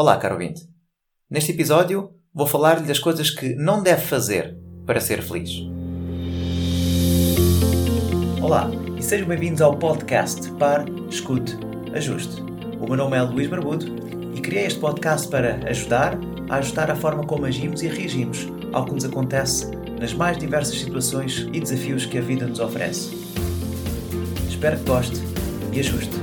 Olá, caro ouvinte. Neste episódio vou falar-lhe das coisas que não deve fazer para ser feliz. Olá e sejam bem-vindos ao podcast Par, Escute, Ajuste. O meu nome é Luís Barbudo e criei este podcast para ajudar a ajustar a forma como agimos e reagimos ao que nos acontece nas mais diversas situações e desafios que a vida nos oferece. Espero que goste e ajuste.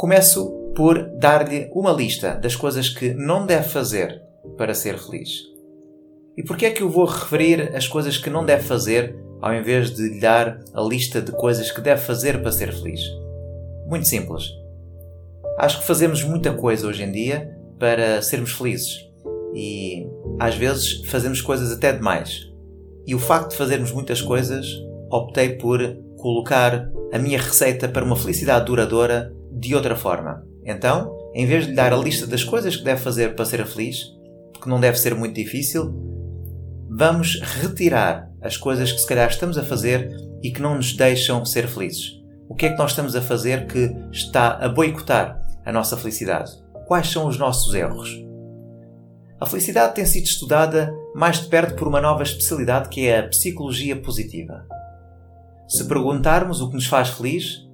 Começo por dar-lhe uma lista das coisas que não deve fazer para ser feliz. E porquê é que eu vou referir as coisas que não deve fazer ao invés de lhe dar a lista de coisas que deve fazer para ser feliz? Muito simples. Acho que fazemos muita coisa hoje em dia para sermos felizes. E às vezes fazemos coisas até demais. E o facto de fazermos muitas coisas, optei por colocar a minha receita para uma felicidade duradoura de outra forma. Então, em vez de lhe dar a lista das coisas que deve fazer para ser feliz, porque não deve ser muito difícil, vamos retirar as coisas que se calhar estamos a fazer e que não nos deixam ser felizes. O que é que nós estamos a fazer que está a boicotar a nossa felicidade? Quais são os nossos erros? A felicidade tem sido estudada mais de perto por uma nova especialidade que é a psicologia positiva. Se perguntarmos o que nos faz feliz,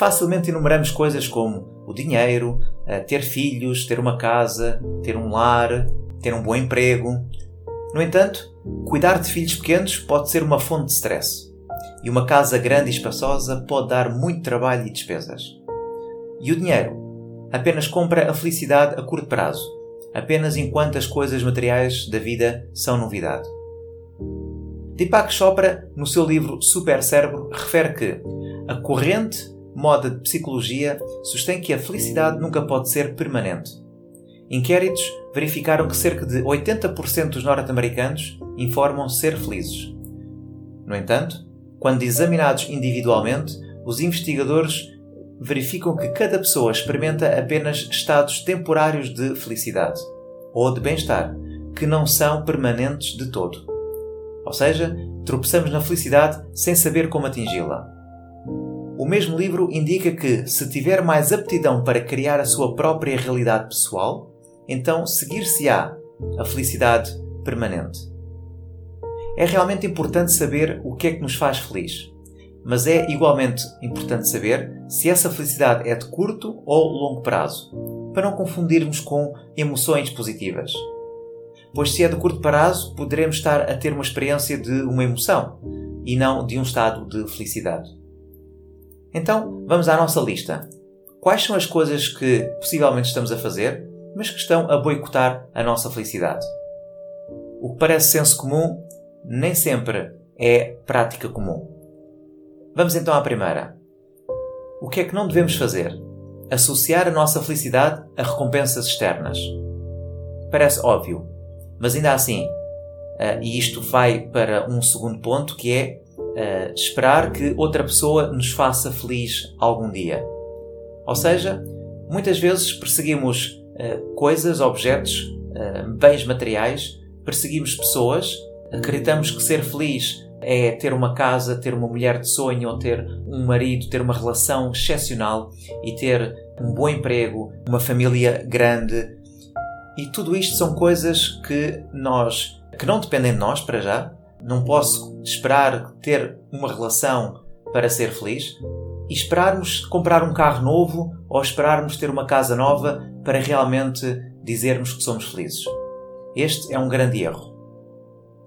facilmente enumeramos coisas como o dinheiro, eh, ter filhos, ter uma casa, ter um lar, ter um bom emprego. No entanto, cuidar de filhos pequenos pode ser uma fonte de stress. E uma casa grande e espaçosa pode dar muito trabalho e despesas. E o dinheiro apenas compra a felicidade a curto prazo, apenas enquanto as coisas materiais da vida são novidade. Deepak Chopra, no seu livro Super Cérebro, refere que a corrente moda de psicologia sustém que a felicidade nunca pode ser permanente. Inquéritos verificaram que cerca de 80% dos norte-americanos informam ser felizes. No entanto, quando examinados individualmente, os investigadores verificam que cada pessoa experimenta apenas estados temporários de felicidade ou de bem-estar, que não são permanentes de todo. Ou seja, tropeçamos na felicidade sem saber como atingi-la. O mesmo livro indica que, se tiver mais aptidão para criar a sua própria realidade pessoal, então seguir-se-á a felicidade permanente. É realmente importante saber o que é que nos faz feliz, mas é igualmente importante saber se essa felicidade é de curto ou longo prazo, para não confundirmos com emoções positivas. Pois se é de curto prazo, poderemos estar a ter uma experiência de uma emoção e não de um estado de felicidade. Então, vamos à nossa lista. Quais são as coisas que possivelmente estamos a fazer, mas que estão a boicotar a nossa felicidade? O que parece senso comum nem sempre é prática comum. Vamos então à primeira. O que é que não devemos fazer? Associar a nossa felicidade a recompensas externas. Parece óbvio, mas ainda assim, eh, e isto vai para um segundo ponto que é uh, esperar que outra pessoa nos faça feliz algum dia. Ou seja, muitas vezes perseguimos uh, coisas, objetos, uh, bens materiais, perseguimos pessoas, acreditamos que ser feliz é ter uma casa, ter uma mulher de sonho, ou ter um marido, ter uma relação excepcional e ter um bom emprego, uma família grande. E tudo isto são coisas que nós, que não dependem de nós para já, não posso esperar ter uma relação para ser feliz e esperarmos comprar um carro novo ou esperarmos ter uma casa nova para realmente dizermos que somos felizes. Este é um grande erro.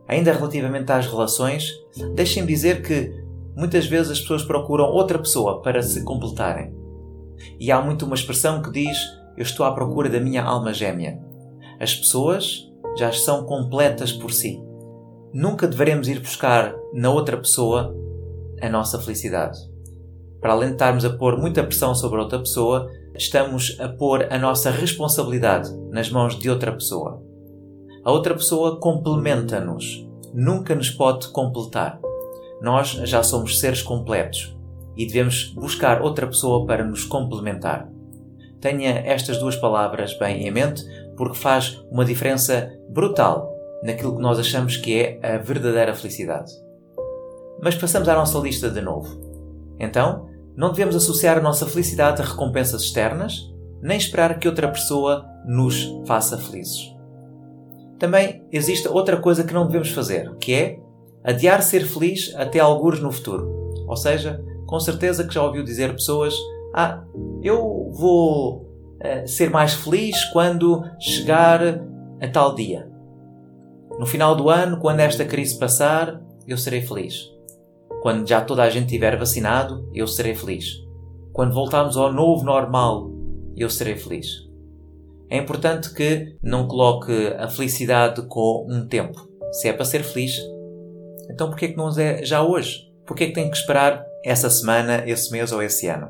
Ainda relativamente às relações, deixem-me dizer que muitas vezes as pessoas procuram outra pessoa para se completarem. E há muito uma expressão que diz: Eu estou à procura da minha alma gêmea. As pessoas já são completas por si nunca devemos ir buscar na outra pessoa a nossa felicidade. Para além de estarmos a pôr muita pressão sobre outra pessoa, estamos a pôr a nossa responsabilidade nas mãos de outra pessoa. A outra pessoa complementa-nos, nunca nos pode completar. Nós já somos seres completos. e devemos buscar outra pessoa para nos complementar. Tenha estas duas palavras bem em mente, porque faz uma diferença brutal naquilo que nós achamos que é a verdadeira felicidade. Mas passamos à nossa lista de novo. Então, não devemos associar a nossa felicidade a recompensas externas, nem esperar que outra pessoa nos faça felizes. Também existe outra coisa que não devemos fazer, que é adiar ser feliz até algures no futuro. Ou seja, com certeza que já ouviu dizer pessoas: Ah, eu vou uh, ser mais feliz quando chegar a tal dia. No final do ano, quando esta crise passar, eu serei feliz. Quando já toda a gente estiver vacinado, eu serei feliz. Quando voltarmos ao novo normal, eu serei feliz. É importante que não coloque a felicidade com um tempo. Se é para ser feliz, então porquê que não é já hoje? Porquê que tem que esperar essa semana, esse mês ou esse ano?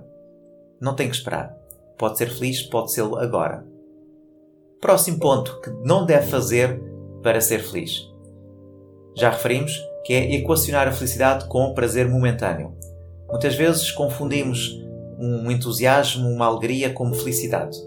Não tem que esperar. Pode ser feliz, pode ser agora. Próximo ponto que não deve fazer para ser feliz. Já referimos que é equacionar a felicidade com o prazer momentâneo. Muitas vezes confundimos um entusiasmo, uma alegria como felicidade.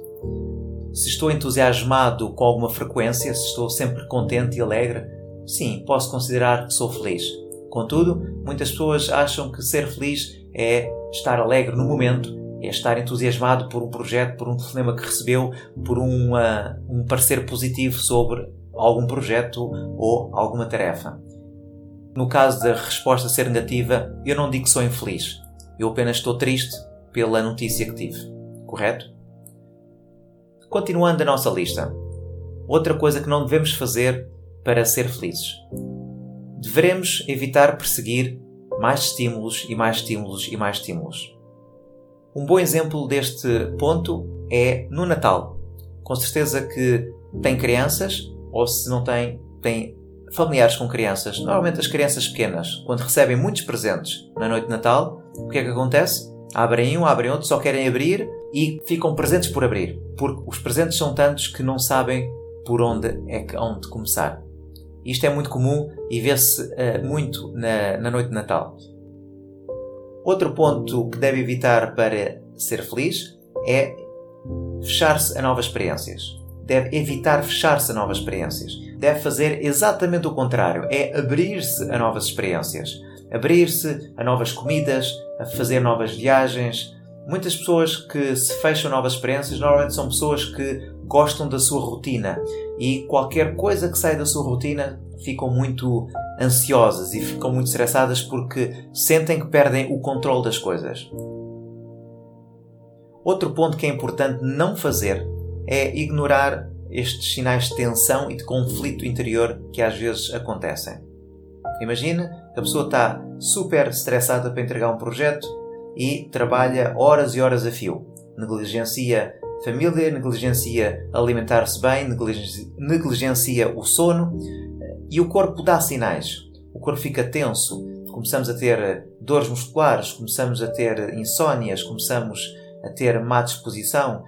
Se estou entusiasmado com alguma frequência, se estou sempre contente e alegre, sim, posso considerar que sou feliz. Contudo, muitas pessoas acham que ser feliz é estar alegre no momento, é estar entusiasmado por um projeto, por um telefonema que recebeu, por uma, um parecer positivo sobre algum projeto ou alguma tarefa. No caso da resposta ser negativa, eu não digo que sou infeliz. Eu apenas estou triste pela notícia que tive. Correto? Continuando a nossa lista. Outra coisa que não devemos fazer para ser felizes. Devemos evitar perseguir mais estímulos e mais estímulos e mais estímulos. Um bom exemplo deste ponto é no Natal. Com certeza que tem crianças, ou se não tem, familiares com crianças, normalmente as crianças pequenas, quando recebem muitos presentes na noite de Natal, o que é que acontece? Abrem um, abrem outro, só querem abrir e ficam presentes por abrir, porque os presentes são tantos que não sabem por onde é que hão de começar. Isto é muito comum e vê-se uh, muito na, na noite de Natal. Outro ponto que deve evitar para ser feliz é fechar-se a novas experiências. Deve evitar fechar-se a novas experiências deve fazer exatamente o contrário: é abrir-se a novas experiências, abrir-se a novas comidas, a fazer novas viagens. Muitas pessoas que se fecham a novas experiências normalmente são pessoas que gostam da sua rotina e qualquer coisa que sai da sua rotina ficam muito ansiosas e ficam muito estressadas porque sentem que perdem o controle das coisas. Outro ponto que é importante não fazer é ignorar estes sinais de tensão e de conflito interior que às vezes acontecem. Imagine, a pessoa está super estressada para entregar um projeto e trabalha horas e horas a fio. Negligencia família, negligencia alimentar-se bem, negligencia o sono e o corpo dá sinais. O corpo fica tenso, começamos a ter dores musculares, começamos a ter insónias, começamos a ter má disposição,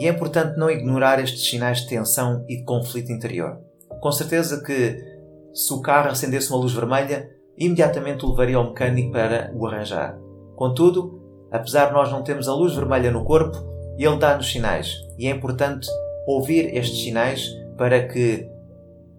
e é importante não ignorar estes sinais de tensão e de conflito interior. Com certeza que se o carro acendesse uma luz vermelha, imediatamente o levaria ao mecânico para o arranjar. Contudo, apesar de nós não termos a luz vermelha no corpo, ele dá-nos sinais e é importante ouvir estes sinais para que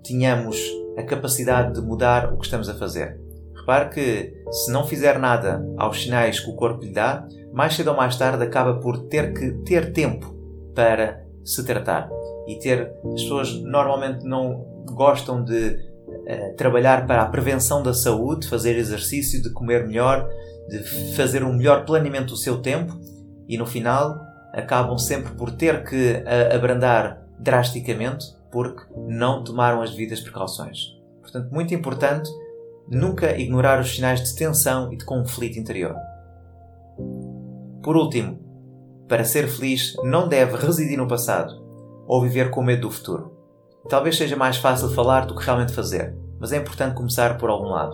tenhamos a capacidade de mudar o que estamos a fazer. Repare que se não fizer nada aos sinais que o corpo lhe dá, mais cedo ou mais tarde acaba por ter que ter tempo para se tratar. E ter. As pessoas normalmente não gostam de uh, trabalhar para a prevenção da saúde, fazer exercício, de comer melhor, de fazer um melhor planeamento do seu tempo e no final acabam sempre por ter que uh, abrandar drasticamente porque não tomaram as devidas precauções. Portanto, muito importante nunca ignorar os sinais de tensão e de conflito interior. Por último, para ser feliz, não deve residir no passado ou viver com medo do futuro. Talvez seja mais fácil falar do que realmente fazer, mas é importante começar por algum lado.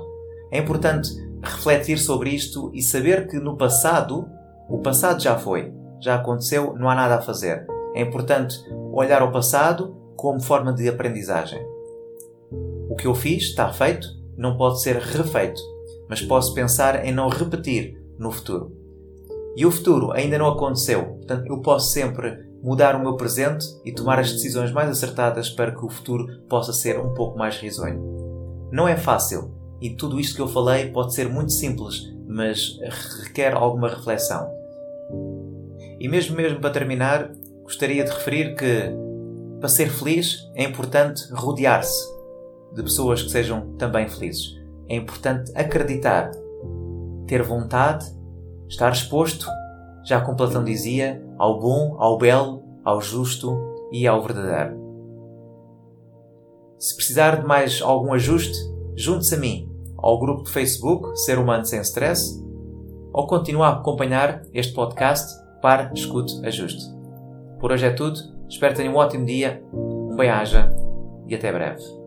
É importante refletir sobre isto e saber que no passado, o passado já foi, já aconteceu, não há nada a fazer. É importante olhar ao passado como forma de aprendizagem. O que eu fiz está feito, não pode ser refeito, mas posso pensar em não repetir no futuro. E o futuro ainda não aconteceu, portanto eu posso sempre mudar o meu presente e tomar as decisões mais acertadas para que o futuro possa ser um pouco mais risonho. Não é fácil, e tudo isto que eu falei pode ser muito simples, mas requer alguma reflexão. E mesmo mesmo para terminar, gostaria de referir que para ser feliz é importante rodear-se de pessoas que sejam também felizes. É importante acreditar, ter vontade, estar exposto, já como Platão dizia, ao bom, ao belo, ao justo e ao verdadeiro. Se precisar de mais algum ajuste, junte-se a mim, ao grupo de Facebook Ser Humano Sem Stress, ou continue a acompanhar este podcast para Escute Ajuste. Por hoje é tudo, espero que tenham um ótimo dia, um bem-aja e até breve.